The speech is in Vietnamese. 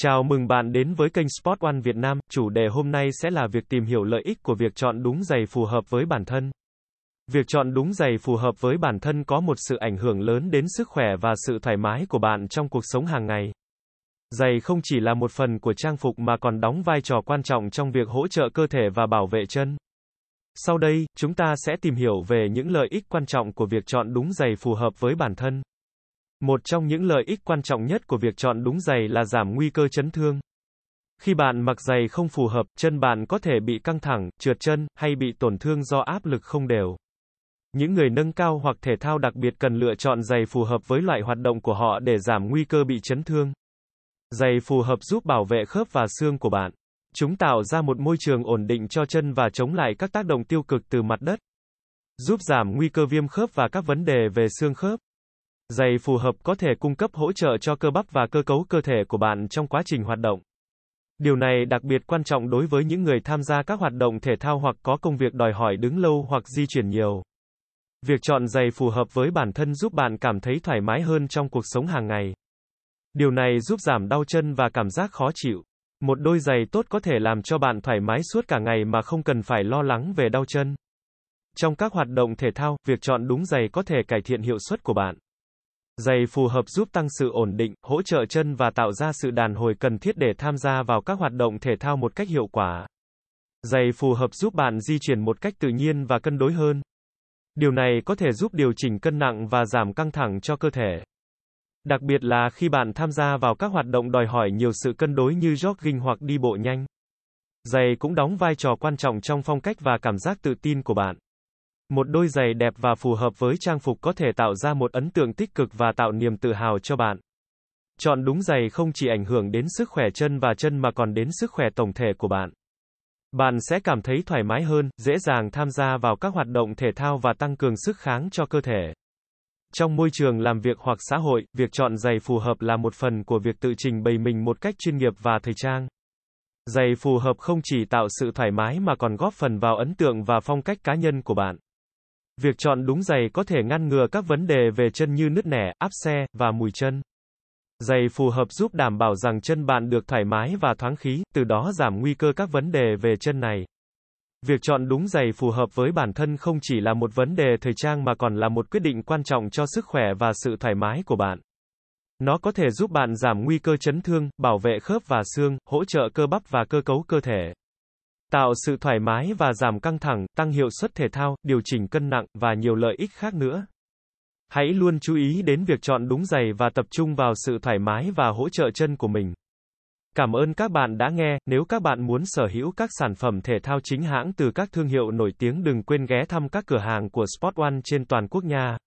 Chào mừng bạn đến với kênh Sport One Việt Nam. Chủ đề hôm nay sẽ là việc tìm hiểu lợi ích của việc chọn đúng giày phù hợp với bản thân. Việc chọn đúng giày phù hợp với bản thân có một sự ảnh hưởng lớn đến sức khỏe và sự thoải mái của bạn trong cuộc sống hàng ngày. Giày không chỉ là một phần của trang phục mà còn đóng vai trò quan trọng trong việc hỗ trợ cơ thể và bảo vệ chân. Sau đây, chúng ta sẽ tìm hiểu về những lợi ích quan trọng của việc chọn đúng giày phù hợp với bản thân. Một trong những lợi ích quan trọng nhất của việc chọn đúng giày là giảm nguy cơ chấn thương. Khi bạn mặc giày không phù hợp, chân bạn có thể bị căng thẳng, trượt chân, hay bị tổn thương do áp lực không đều. Những người nâng cao hoặc thể thao đặc biệt cần lựa chọn giày phù hợp với loại hoạt động của họ để giảm nguy cơ bị chấn thương. Giày phù hợp giúp bảo vệ khớp và xương của bạn. Chúng tạo ra một môi trường ổn định cho chân và chống lại các tác động tiêu cực từ mặt đất. Giúp giảm nguy cơ viêm khớp và các vấn đề về xương khớp. Giày phù hợp có thể cung cấp hỗ trợ cho cơ bắp và cơ cấu cơ thể của bạn trong quá trình hoạt động. Điều này đặc biệt quan trọng đối với những người tham gia các hoạt động thể thao hoặc có công việc đòi hỏi đứng lâu hoặc di chuyển nhiều. Việc chọn giày phù hợp với bản thân giúp bạn cảm thấy thoải mái hơn trong cuộc sống hàng ngày. Điều này giúp giảm đau chân và cảm giác khó chịu. Một đôi giày tốt có thể làm cho bạn thoải mái suốt cả ngày mà không cần phải lo lắng về đau chân. Trong các hoạt động thể thao, việc chọn đúng giày có thể cải thiện hiệu suất của bạn. Giày phù hợp giúp tăng sự ổn định, hỗ trợ chân và tạo ra sự đàn hồi cần thiết để tham gia vào các hoạt động thể thao một cách hiệu quả. Giày phù hợp giúp bạn di chuyển một cách tự nhiên và cân đối hơn. Điều này có thể giúp điều chỉnh cân nặng và giảm căng thẳng cho cơ thể. Đặc biệt là khi bạn tham gia vào các hoạt động đòi hỏi nhiều sự cân đối như jogging hoặc đi bộ nhanh. Giày cũng đóng vai trò quan trọng trong phong cách và cảm giác tự tin của bạn. Một đôi giày đẹp và phù hợp với trang phục có thể tạo ra một ấn tượng tích cực và tạo niềm tự hào cho bạn. Chọn đúng giày không chỉ ảnh hưởng đến sức khỏe chân và chân mà còn đến sức khỏe tổng thể của bạn. Bạn sẽ cảm thấy thoải mái hơn, dễ dàng tham gia vào các hoạt động thể thao và tăng cường sức kháng cho cơ thể. Trong môi trường làm việc hoặc xã hội, việc chọn giày phù hợp là một phần của việc tự trình bày mình một cách chuyên nghiệp và thời trang. Giày phù hợp không chỉ tạo sự thoải mái mà còn góp phần vào ấn tượng và phong cách cá nhân của bạn. Việc chọn đúng giày có thể ngăn ngừa các vấn đề về chân như nứt nẻ, áp xe, và mùi chân. Giày phù hợp giúp đảm bảo rằng chân bạn được thoải mái và thoáng khí, từ đó giảm nguy cơ các vấn đề về chân này. Việc chọn đúng giày phù hợp với bản thân không chỉ là một vấn đề thời trang mà còn là một quyết định quan trọng cho sức khỏe và sự thoải mái của bạn. Nó có thể giúp bạn giảm nguy cơ chấn thương, bảo vệ khớp và xương, hỗ trợ cơ bắp và cơ cấu cơ thể. Tạo sự thoải mái và giảm căng thẳng, tăng hiệu suất thể thao, điều chỉnh cân nặng, và nhiều lợi ích khác nữa. Hãy luôn chú ý đến việc chọn đúng giày và tập trung vào sự thoải mái và hỗ trợ chân của mình. Cảm ơn các bạn đã nghe, nếu các bạn muốn sở hữu các sản phẩm thể thao chính hãng từ các thương hiệu nổi tiếng đừng quên ghé thăm các cửa hàng của Sport One trên toàn quốc nha.